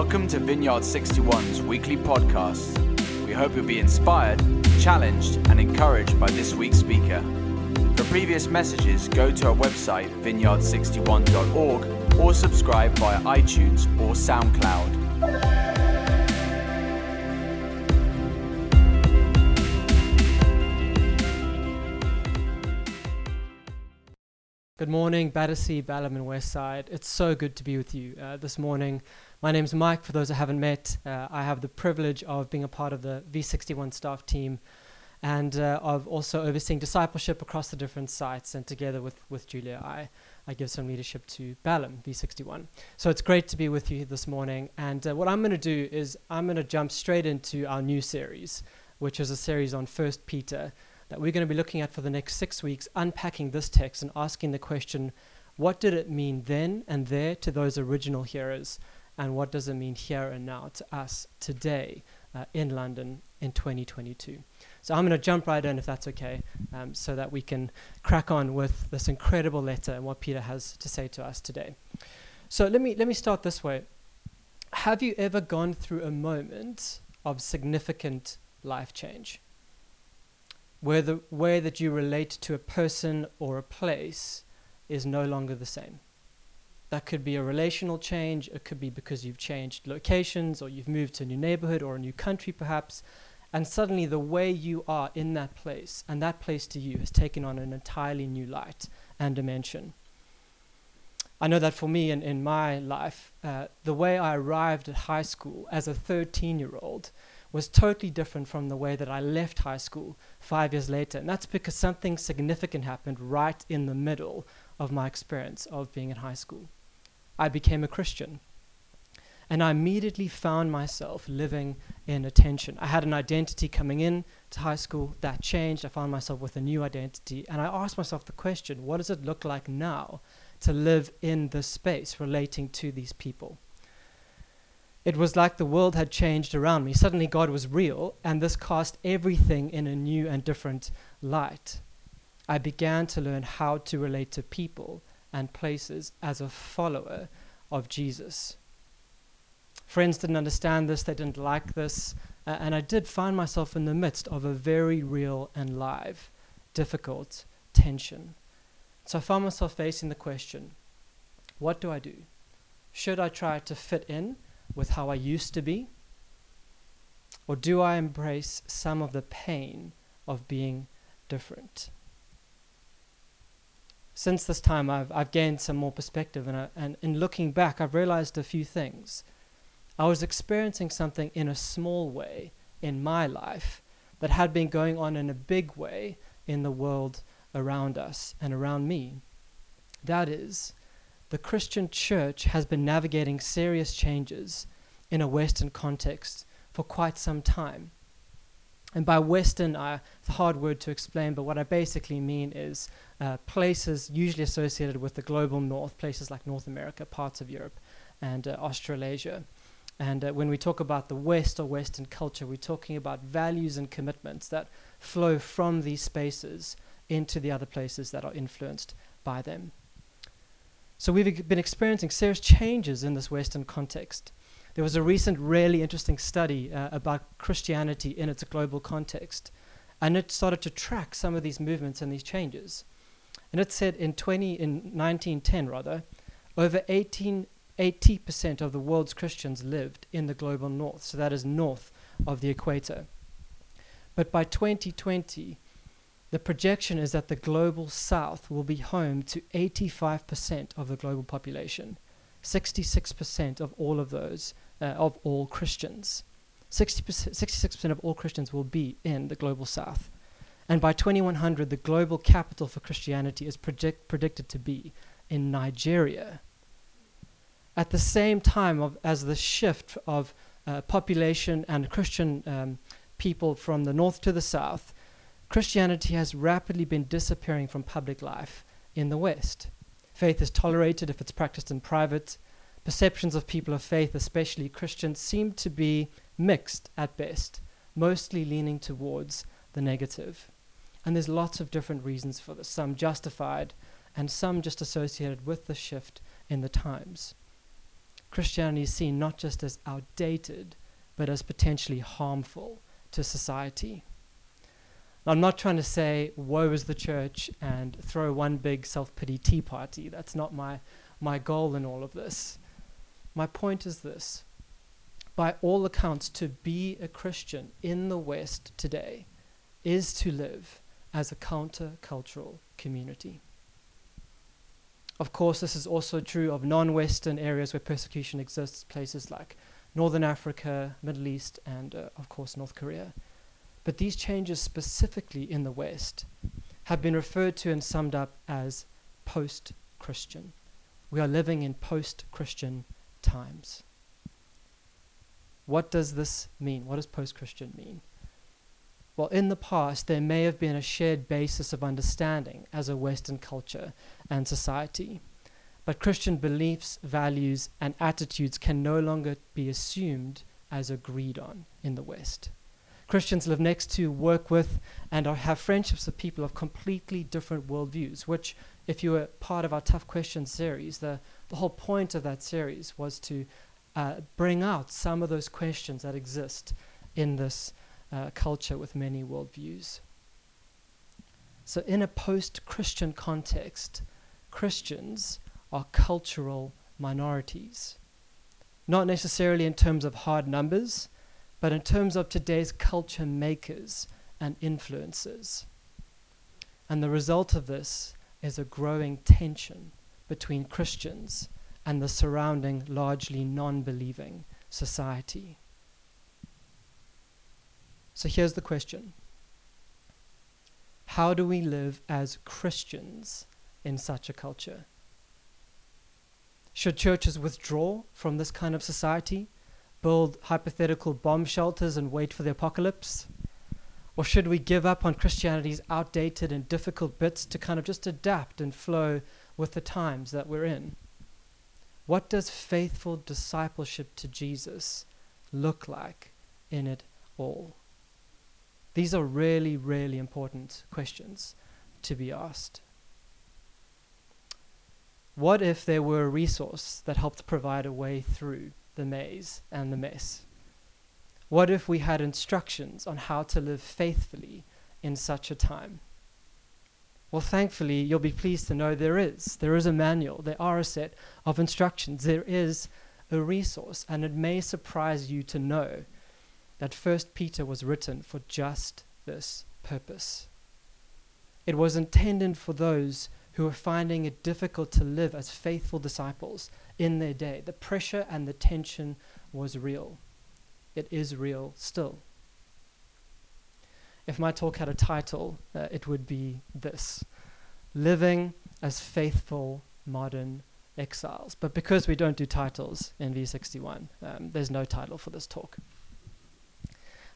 Welcome to Vineyard 61's weekly podcast. We hope you'll be inspired, challenged, and encouraged by this week's speaker. For previous messages, go to our website, vineyard61.org, or subscribe via iTunes or SoundCloud. Good morning, Battersea, Balham, and Westside. It's so good to be with you uh, this morning. My name's Mike. For those I haven't met, uh, I have the privilege of being a part of the V61 staff team and uh, of also overseeing discipleship across the different sites. And together with, with Julia, I, I give some leadership to Balham V61. So it's great to be with you this morning. And uh, what I'm going to do is I'm going to jump straight into our new series, which is a series on First Peter that we're going to be looking at for the next six weeks, unpacking this text and asking the question what did it mean then and there to those original hearers? And what does it mean here and now to us today uh, in London in 2022? So I'm going to jump right in, if that's okay, um, so that we can crack on with this incredible letter and what Peter has to say to us today. So let me, let me start this way. Have you ever gone through a moment of significant life change? where the way that you relate to a person or a place is no longer the same. That could be a relational change, it could be because you've changed locations or you've moved to a new neighborhood or a new country perhaps, and suddenly the way you are in that place and that place to you has taken on an entirely new light and dimension. I know that for me in, in my life, uh, the way I arrived at high school as a 13 year old was totally different from the way that I left high school five years later. And that's because something significant happened right in the middle of my experience of being in high school. I became a Christian. And I immediately found myself living in a tension. I had an identity coming in to high school that changed. I found myself with a new identity. And I asked myself the question what does it look like now to live in this space relating to these people? It was like the world had changed around me. Suddenly, God was real, and this cast everything in a new and different light. I began to learn how to relate to people and places as a follower of Jesus. Friends didn't understand this, they didn't like this, uh, and I did find myself in the midst of a very real and live, difficult tension. So I found myself facing the question what do I do? Should I try to fit in? with how I used to be? Or do I embrace some of the pain of being different? Since this time, I've, I've gained some more perspective, and, I, and in looking back, I've realized a few things. I was experiencing something in a small way in my life that had been going on in a big way in the world around us and around me. That is, the Christian church has been navigating serious changes in a Western context for quite some time. And by Western, uh, it's a hard word to explain, but what I basically mean is uh, places usually associated with the global north, places like North America, parts of Europe, and uh, Australasia. And uh, when we talk about the West or Western culture, we're talking about values and commitments that flow from these spaces into the other places that are influenced by them. So we've been experiencing serious changes in this Western context. There was a recent, really interesting study uh, about Christianity in its global context, and it started to track some of these movements and these changes. And it said in 20 in 1910 rather, over 18, 80% of the world's Christians lived in the global north, so that is north of the equator. But by 2020, the projection is that the global south will be home to 85% of the global population, 66% of all of those, uh, of all Christians. 60%, 66% of all Christians will be in the global south. And by 2100, the global capital for Christianity is predicted to be in Nigeria. At the same time of, as the shift of uh, population and Christian um, people from the north to the south, Christianity has rapidly been disappearing from public life in the West. Faith is tolerated if it's practiced in private. Perceptions of people of faith, especially Christians, seem to be mixed at best, mostly leaning towards the negative. And there's lots of different reasons for this, some justified and some just associated with the shift in the times. Christianity is seen not just as outdated, but as potentially harmful to society. Now, I'm not trying to say, woe is the church, and throw one big self pity tea party. That's not my, my goal in all of this. My point is this by all accounts, to be a Christian in the West today is to live as a counter-cultural community. Of course, this is also true of non Western areas where persecution exists, places like Northern Africa, Middle East, and uh, of course, North Korea. But these changes, specifically in the West, have been referred to and summed up as post Christian. We are living in post Christian times. What does this mean? What does post Christian mean? Well, in the past, there may have been a shared basis of understanding as a Western culture and society. But Christian beliefs, values, and attitudes can no longer be assumed as agreed on in the West. Christians live next to, work with, and are, have friendships with people of completely different worldviews, which, if you were part of our Tough Questions series, the, the whole point of that series was to uh, bring out some of those questions that exist in this uh, culture with many worldviews. So, in a post Christian context, Christians are cultural minorities. Not necessarily in terms of hard numbers, but in terms of today's culture makers and influencers. And the result of this is a growing tension between Christians and the surrounding largely non believing society. So here's the question How do we live as Christians in such a culture? Should churches withdraw from this kind of society, build hypothetical bomb shelters, and wait for the apocalypse? Or should we give up on Christianity's outdated and difficult bits to kind of just adapt and flow with the times that we're in? What does faithful discipleship to Jesus look like in it all? These are really, really important questions to be asked. What if there were a resource that helped provide a way through the maze and the mess? What if we had instructions on how to live faithfully in such a time? Well, thankfully, you'll be pleased to know there is. There is a manual, there are a set of instructions, there is a resource, and it may surprise you to know that First Peter was written for just this purpose. It was intended for those who were finding it difficult to live as faithful disciples in their day. The pressure and the tension was real. It is real still. If my talk had a title, uh, it would be this Living as Faithful Modern Exiles. But because we don't do titles in V61, um, there's no title for this talk.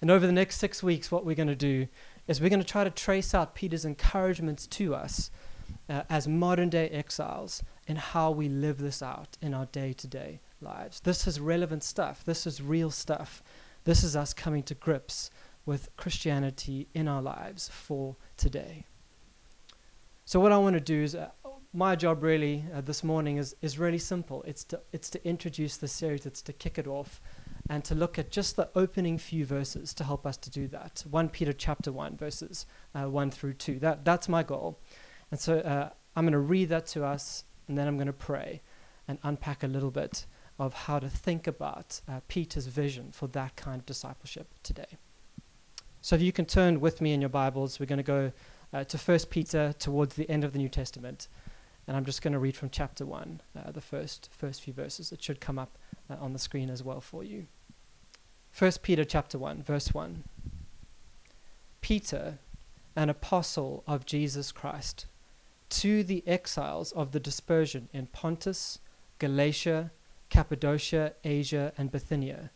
And over the next six weeks, what we're going to do is we're going to try to trace out Peter's encouragements to us uh, as modern day exiles and how we live this out in our day to day lives. This is relevant stuff. This is real stuff. This is us coming to grips with Christianity in our lives for today. So, what I want to do is, uh, my job really uh, this morning is, is really simple. It's to, it's to introduce the series, it's to kick it off and to look at just the opening few verses to help us to do that. 1 Peter chapter 1, verses uh, 1 through 2. That, that's my goal. And so uh, I'm going to read that to us, and then I'm going to pray and unpack a little bit of how to think about uh, Peter's vision for that kind of discipleship today. So if you can turn with me in your Bibles, we're going to go uh, to 1 Peter towards the end of the New Testament. And I'm just going to read from chapter 1, uh, the first, first few verses. It should come up uh, on the screen as well for you. 1 Peter chapter 1, verse 1. Peter, an apostle of Jesus Christ, to the exiles of the dispersion in Pontus, Galatia, Cappadocia, Asia, and Bithynia,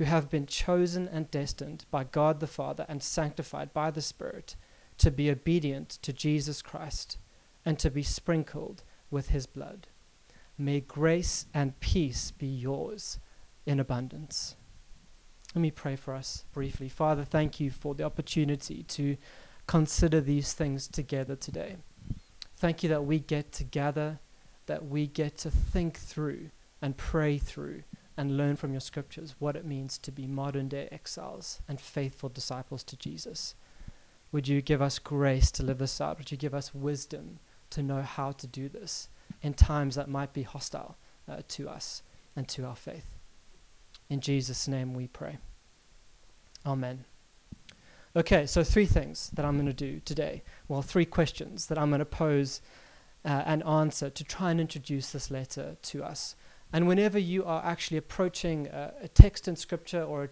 who have been chosen and destined by God the Father and sanctified by the Spirit to be obedient to Jesus Christ and to be sprinkled with his blood. May grace and peace be yours in abundance. Let me pray for us briefly. Father, thank you for the opportunity to consider these things together today. Thank you that we get to gather, that we get to think through and pray through and learn from your scriptures what it means to be modern day exiles and faithful disciples to Jesus. Would you give us grace to live this out? Would you give us wisdom to know how to do this in times that might be hostile uh, to us and to our faith? In Jesus' name we pray. Amen. Okay, so three things that I'm going to do today. Well, three questions that I'm going to pose uh, and answer to try and introduce this letter to us. And whenever you are actually approaching uh, a text in Scripture or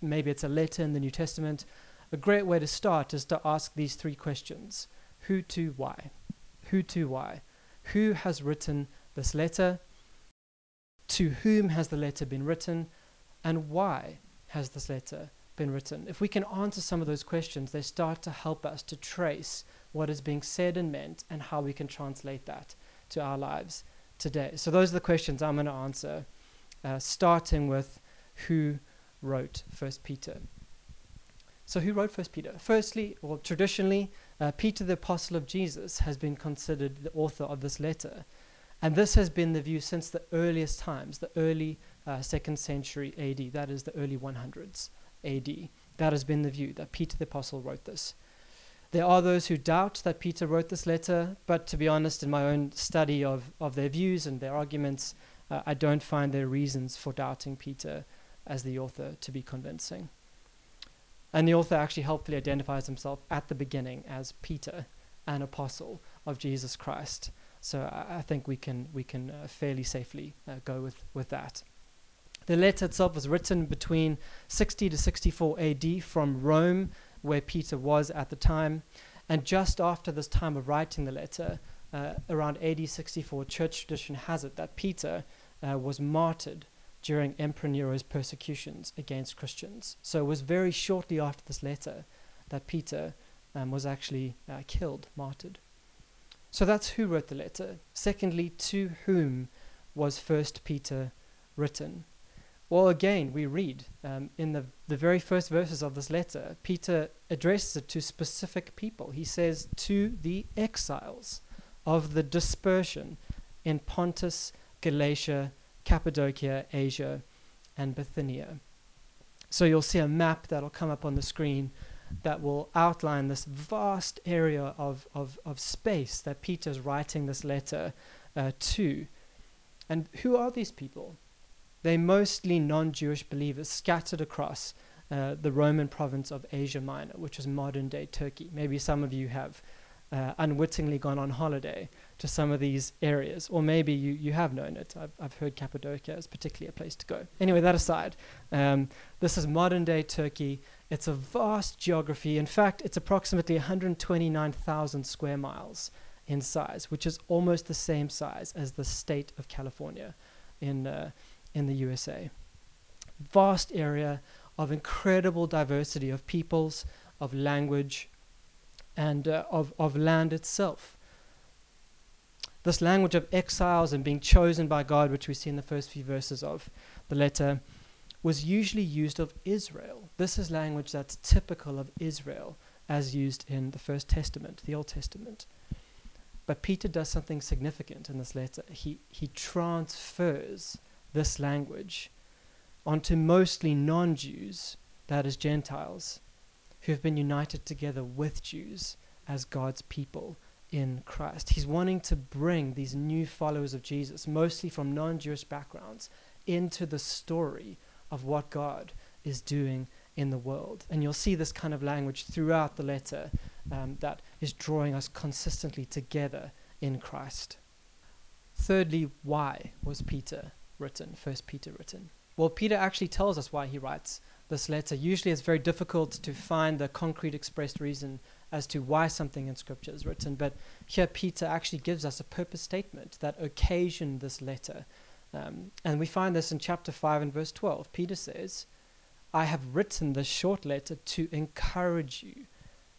maybe it's a letter in the New Testament, a great way to start is to ask these three questions Who to why? Who to why? Who has written this letter? To whom has the letter been written? And why has this letter been written? If we can answer some of those questions, they start to help us to trace what is being said and meant and how we can translate that to our lives today. So, those are the questions I'm going to answer, uh, starting with who wrote First Peter. So, who wrote First Peter? Firstly, or traditionally, uh, Peter, the apostle of Jesus, has been considered the author of this letter. And this has been the view since the earliest times, the early uh, second century AD, that is the early 100s AD. That has been the view that Peter the apostle wrote this. There are those who doubt that Peter wrote this letter, but to be honest, in my own study of, of their views and their arguments, uh, I don't find their reasons for doubting Peter as the author to be convincing. And the author actually helpfully identifies himself at the beginning as Peter, an apostle of Jesus Christ. So I, I think we can, we can uh, fairly safely uh, go with, with that. The letter itself was written between 60 to 64 AD from Rome where Peter was at the time. And just after this time of writing the letter, uh, around AD 64, church tradition has it that Peter uh, was martyred during Emperor Nero's persecutions against Christians. So it was very shortly after this letter that Peter um, was actually uh, killed, martyred. So that's who wrote the letter. Secondly, to whom was First Peter written? Well, again, we read um, in the, the very first verses of this letter, Peter addresses it to specific people. He says, To the exiles of the dispersion in Pontus, Galatia, Cappadocia, Asia, and Bithynia. So you'll see a map that'll come up on the screen that will outline this vast area of, of, of space that Peter's writing this letter uh, to. And who are these people? They're mostly non Jewish believers scattered across uh, the Roman province of Asia Minor, which is modern day Turkey. Maybe some of you have uh, unwittingly gone on holiday to some of these areas, or maybe you, you have known it. I've, I've heard Cappadocia is particularly a place to go. Anyway, that aside, um, this is modern day Turkey. It's a vast geography. In fact, it's approximately 129,000 square miles in size, which is almost the same size as the state of California in. Uh, in the USA. Vast area of incredible diversity of peoples, of language, and uh, of, of land itself. This language of exiles and being chosen by God, which we see in the first few verses of the letter, was usually used of Israel. This is language that's typical of Israel as used in the First Testament, the Old Testament. But Peter does something significant in this letter. He, he transfers this language onto mostly non Jews, that is, Gentiles, who have been united together with Jews as God's people in Christ. He's wanting to bring these new followers of Jesus, mostly from non Jewish backgrounds, into the story of what God is doing in the world. And you'll see this kind of language throughout the letter um, that is drawing us consistently together in Christ. Thirdly, why was Peter written, First Peter written? Well, Peter actually tells us why he writes this letter. Usually, it's very difficult to find the concrete expressed reason as to why something in Scripture is written, but here Peter actually gives us a purpose statement that occasioned this letter. Um, and we find this in chapter 5 and verse 12. Peter says, I have written this short letter to encourage you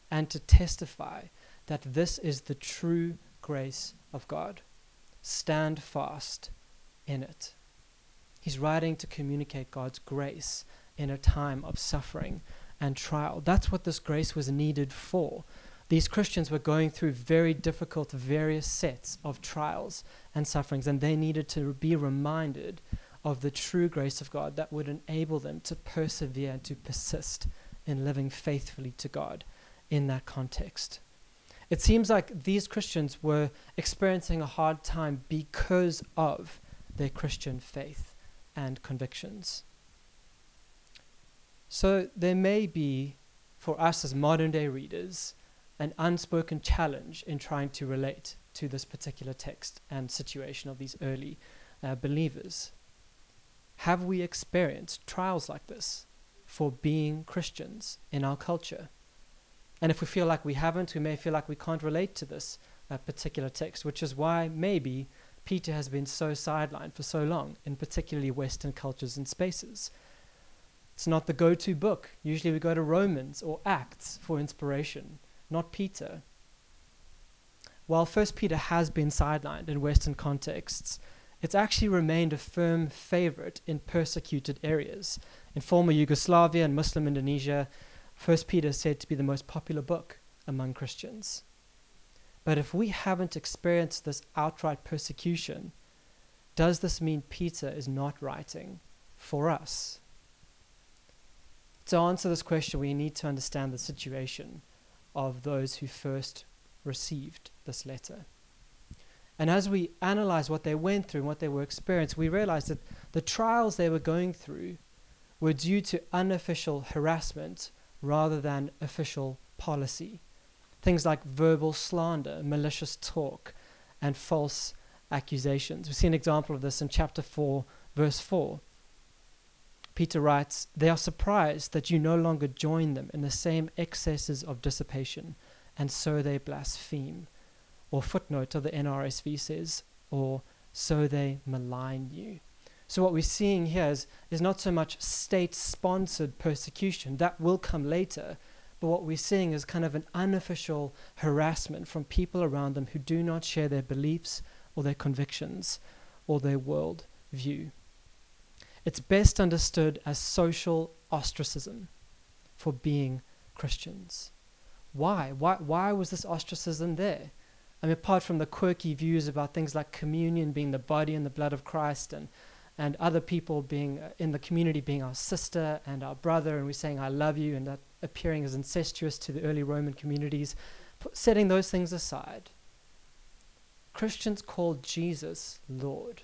and to testify that this is the true grace of God. Stand fast in it. He's writing to communicate God's grace in a time of suffering and trial. That's what this grace was needed for. these Christians were going through very difficult, various sets of trials and sufferings, and they needed to be reminded of the true grace of God that would enable them to persevere and to persist in living faithfully to God in that context. It seems like these Christians were experiencing a hard time because of their Christian faith and convictions. So there may be, for us as modern day readers, an unspoken challenge in trying to relate to this particular text and situation of these early uh, believers. Have we experienced trials like this for being Christians in our culture? And if we feel like we haven't, we may feel like we can't relate to this uh, particular text, which is why maybe Peter has been so sidelined for so long in particularly Western cultures and spaces. It's not the go to book. Usually we go to Romans or Acts for inspiration, not Peter. While First Peter has been sidelined in Western contexts, it's actually remained a firm favorite in persecuted areas. In former Yugoslavia and Muslim Indonesia, First Peter is said to be the most popular book among Christians. But if we haven't experienced this outright persecution, does this mean Peter is not writing for us? To answer this question, we need to understand the situation of those who first received this letter. And as we analyze what they went through and what they were experiencing, we realize that the trials they were going through were due to unofficial harassment rather than official policy. Things like verbal slander, malicious talk, and false accusations. We see an example of this in chapter 4, verse 4. Peter writes, They are surprised that you no longer join them in the same excesses of dissipation, and so they blaspheme or footnote of the NRSV says, or so they malign you. So, what we're seeing here is, is not so much state sponsored persecution, that will come later, but what we're seeing is kind of an unofficial harassment from people around them who do not share their beliefs or their convictions or their world view. It's best understood as social ostracism for being Christians. Why? Why, why was this ostracism there? I mean, apart from the quirky views about things like communion being the body and the blood of Christ and, and other people being uh, in the community being our sister and our brother, and we're saying, I love you, and that appearing as incestuous to the early Roman communities, setting those things aside, Christians call Jesus Lord,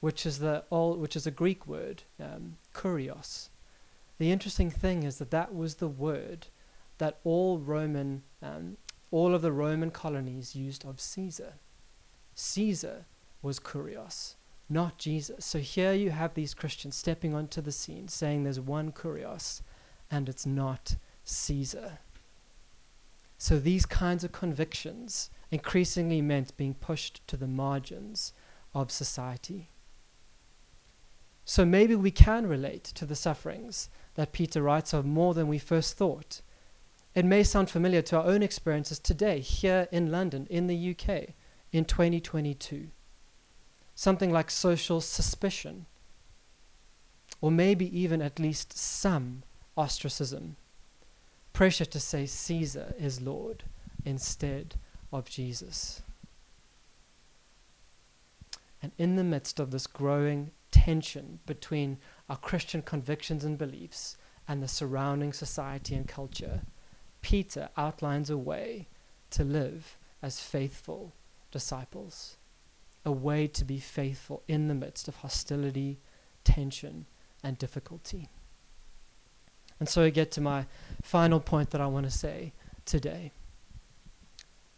which is, the old, which is a Greek word, um, kurios. The interesting thing is that that was the word that all Roman um, all of the Roman colonies used of Caesar. Caesar was kurios, not Jesus. So here you have these Christians stepping onto the scene saying there's one kurios and it's not Caesar. So these kinds of convictions increasingly meant being pushed to the margins of society. So maybe we can relate to the sufferings that Peter writes of more than we first thought. It may sound familiar to our own experiences today, here in London, in the UK, in 2022. Something like social suspicion, or maybe even at least some ostracism. Pressure to say Caesar is Lord instead of Jesus. And in the midst of this growing tension between our Christian convictions and beliefs and the surrounding society and culture, Peter outlines a way to live as faithful disciples, a way to be faithful in the midst of hostility, tension, and difficulty. And so I get to my final point that I want to say today,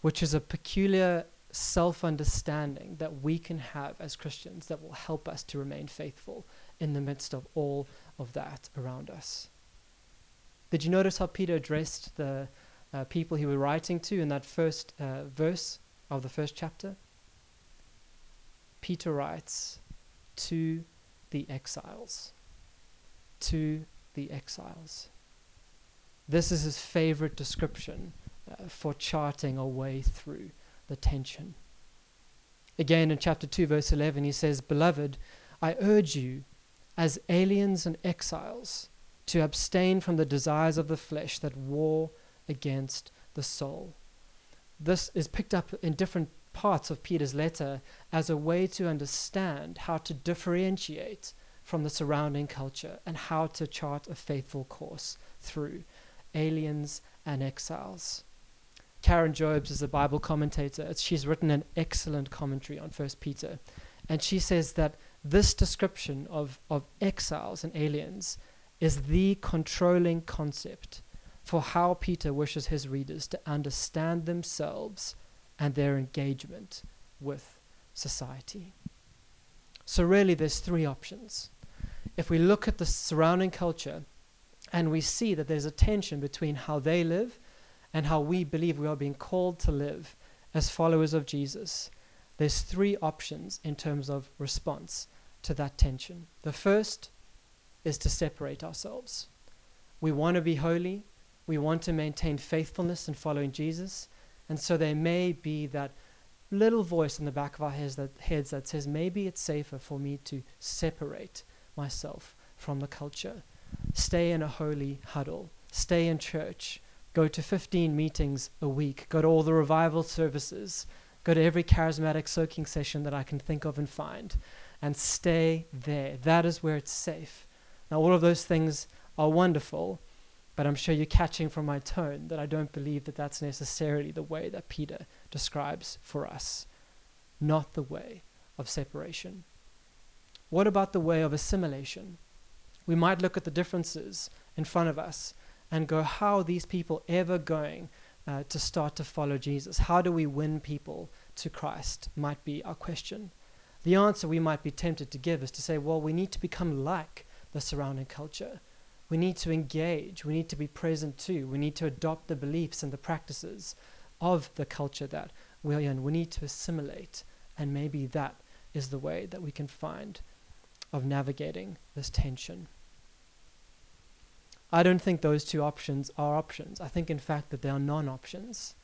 which is a peculiar self understanding that we can have as Christians that will help us to remain faithful in the midst of all of that around us. Did you notice how Peter addressed the uh, people he was writing to in that first uh, verse of the first chapter? Peter writes, To the exiles. To the exiles. This is his favorite description uh, for charting a way through the tension. Again, in chapter 2, verse 11, he says, Beloved, I urge you, as aliens and exiles, to abstain from the desires of the flesh that war against the soul. this is picked up in different parts of Peter's letter as a way to understand how to differentiate from the surrounding culture and how to chart a faithful course through aliens and exiles. Karen Jobes is a Bible commentator. She's written an excellent commentary on First Peter, and she says that this description of, of exiles and aliens is the controlling concept for how Peter wishes his readers to understand themselves and their engagement with society. So, really, there's three options. If we look at the surrounding culture and we see that there's a tension between how they live and how we believe we are being called to live as followers of Jesus, there's three options in terms of response to that tension. The first is to separate ourselves. We want to be holy, we want to maintain faithfulness in following Jesus, and so there may be that little voice in the back of our heads that, heads that says maybe it's safer for me to separate myself from the culture. Stay in a holy huddle, stay in church, go to 15 meetings a week, go to all the revival services, go to every charismatic soaking session that I can think of and find, and stay there. That is where it's safe. Now, all of those things are wonderful, but I'm sure you're catching from my tone that I don't believe that that's necessarily the way that Peter describes for us, not the way of separation. What about the way of assimilation? We might look at the differences in front of us and go, how are these people ever going uh, to start to follow Jesus? How do we win people to Christ? Might be our question. The answer we might be tempted to give is to say, well, we need to become like the surrounding culture. We need to engage. We need to be present too. We need to adopt the beliefs and the practices of the culture that we're in. We need to assimilate. And maybe that is the way that we can find of navigating this tension. I don't think those two options are options. I think, in fact, that they are non options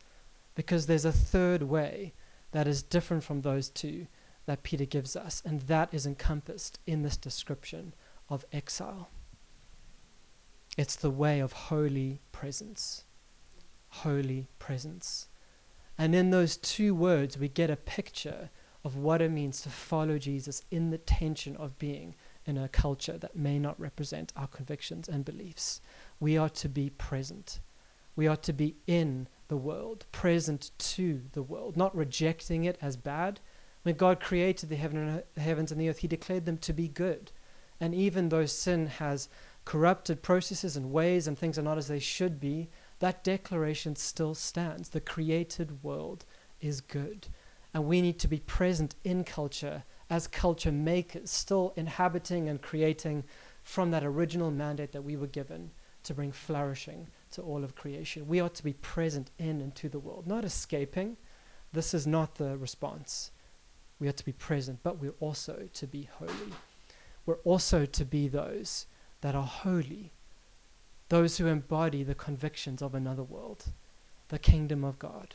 because there's a third way that is different from those two that Peter gives us, and that is encompassed in this description of exile. It's the way of holy presence. Holy presence. And in those two words, we get a picture of what it means to follow Jesus in the tension of being in a culture that may not represent our convictions and beliefs. We are to be present. We are to be in the world, present to the world, not rejecting it as bad. When God created the, heaven and, heavens and the earth, He declared them to be good. And even though sin has corrupted processes and ways and things are not as they should be, that declaration still stands. The created world is good. And we need to be present in culture as culture makers, still inhabiting and creating from that original mandate that we were given to bring flourishing to all of creation. We ought to be present in and to the world, not escaping. This is not the response. We are to be present, but we're also to be holy. We're also to be those that are holy, those who embody the convictions of another world, the kingdom of God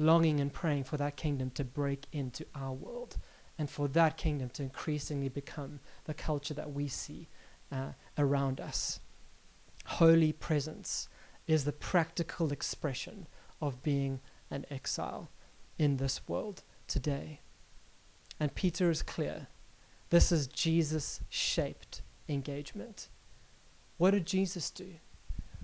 longing and praying for that kingdom to break into our world and for that kingdom to increasingly become the culture that we see uh, around us. Holy presence is the practical expression of being an exile in this world today. And Peter is clear this is Jesus shaped engagement. What did Jesus do?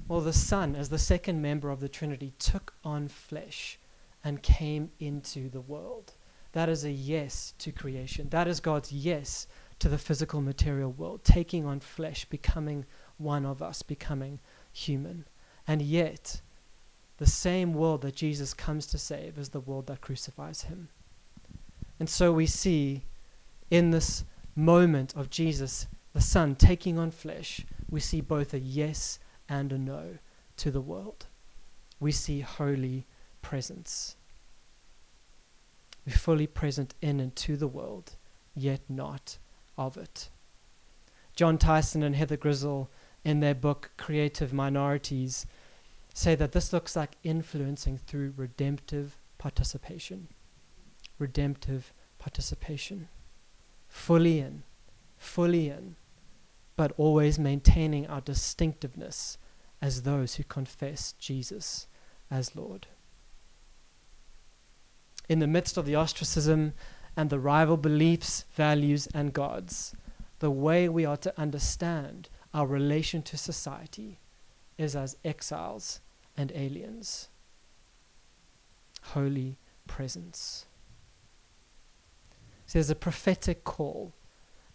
Well, the Son, as the second member of the Trinity, took on flesh and came into the world. That is a yes to creation. That is God's yes to the physical material world, taking on flesh, becoming one of us, becoming human. And yet, the same world that Jesus comes to save is the world that crucifies him. And so we see in this moment of Jesus, the Son, taking on flesh, we see both a yes and a no to the world. We see holy presence. Be fully present in and to the world, yet not of it. Jon Tyson and Heather Grizzle, in their book Creative Minorities, say that this looks like influencing through redemptive participation. Redemptive participation. Fully in, fully in, but always maintaining our distinctiveness as those who confess Jesus as Lord. in the midst of the ostracism and the rival beliefs, values, and gods, the way we are to understand our relation to society is as exiles and aliens. Holy presence. So there's a prophetic call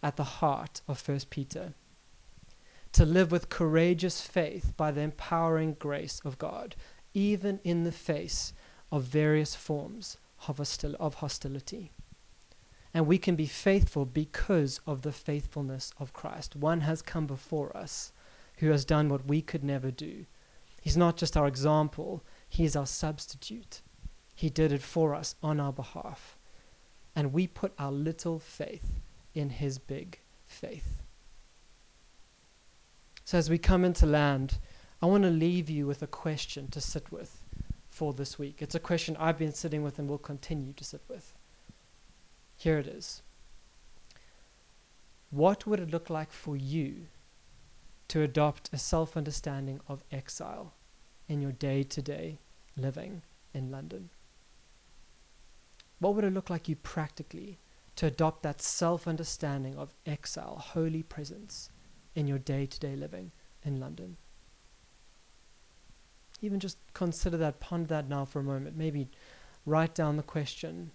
at the heart of 1 Peter to live with courageous faith by the empowering grace of God, even in the face of various forms of, hostil- of hostility. And we can be faithful because of the faithfulness of Christ. One has come before us who has done what we could never do. He's not just our example, He is our substitute. He did it for us on our behalf. And we put our little faith in His big faith. So, as we come into land, I want to leave you with a question to sit with for this week. It's a question I've been sitting with and will continue to sit with. Here it is. What would it look like for you to adopt a self understanding of exile in your day to day living in London? What would it look like you practically to adopt that self understanding of exile, holy presence in your day to day living in London? Even just consider that, ponder that now for a moment. Maybe write down the question,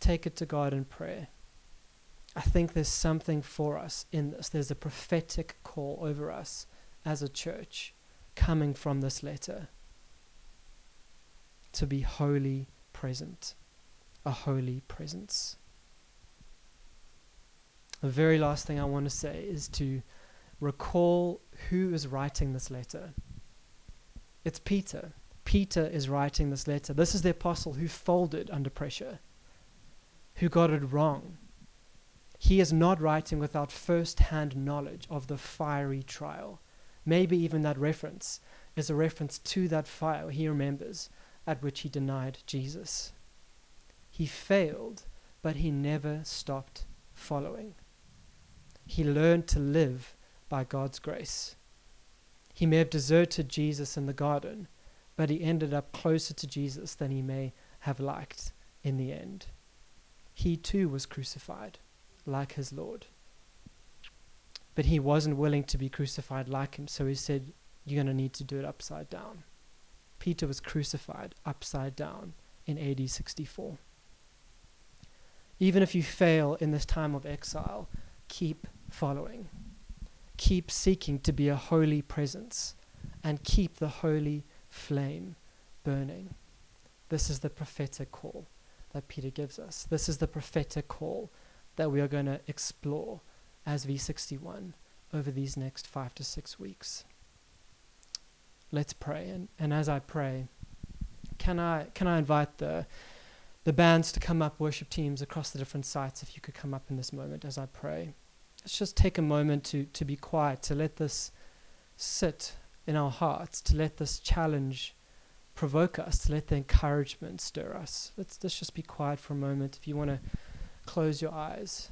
take it to God in prayer. I think there's something for us in this. There's a prophetic call over us as a church coming from this letter to be wholly present, a holy presence. The very last thing I want to say is to recall who is writing this letter. It's Peter. Peter is writing this letter. This is the apostle who folded under pressure, who got it wrong. He is not writing without first hand knowledge of the fiery trial. Maybe even that reference is a reference to that fire he remembers at which he denied Jesus. He failed, but he never stopped following. He learned to live by God's grace. He may have deserted Jesus in the garden, but he ended up closer to Jesus than he may have liked in the end. He too was crucified like his Lord. But he wasn't willing to be crucified like him, so he said, You're going to need to do it upside down. Peter was crucified upside down in AD 64. Even if you fail in this time of exile, keep following. Keep seeking to be a holy presence and keep the holy flame burning. This is the prophetic call that Peter gives us. This is the prophetic call that we are going to explore as V61 over these next five to six weeks. Let's pray. And, and as I pray, can I, can I invite the, the bands to come up, worship teams across the different sites, if you could come up in this moment as I pray? Let's just take a moment to, to be quiet, to let this sit in our hearts, to let this challenge provoke us, to let the encouragement stir us. Let's, let's just be quiet for a moment. If you want to close your eyes.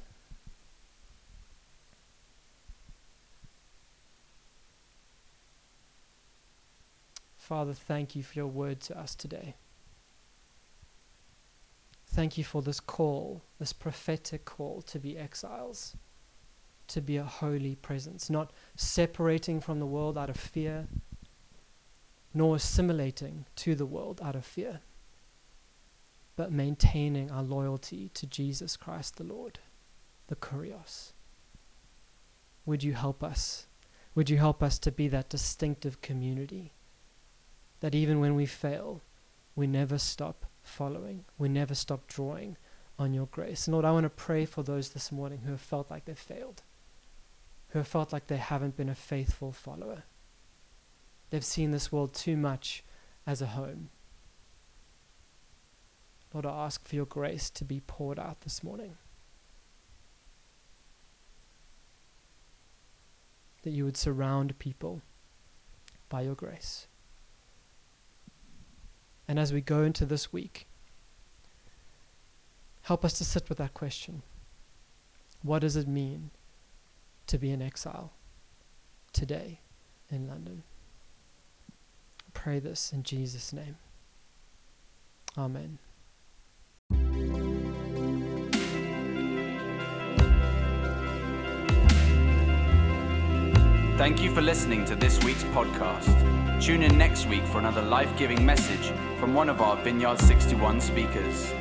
Father, thank you for your word to us today. Thank you for this call, this prophetic call to be exiles, to be a holy presence, not separating from the world out of fear, nor assimilating to the world out of fear but maintaining our loyalty to Jesus Christ the Lord, the Kurios. Would you help us? Would you help us to be that distinctive community that even when we fail, we never stop following, we never stop drawing on your grace. And Lord, I want to pray for those this morning who have felt like they've failed, who have felt like they haven't been a faithful follower. They've seen this world too much as a home Lord, I ask for your grace to be poured out this morning. That you would surround people by your grace. And as we go into this week, help us to sit with that question. What does it mean to be in exile today in London. Pray this in Jesus' name. Amen. Thank you for listening to this week's podcast. Tune in next week for another life giving message from one of our Vineyard 61 speakers.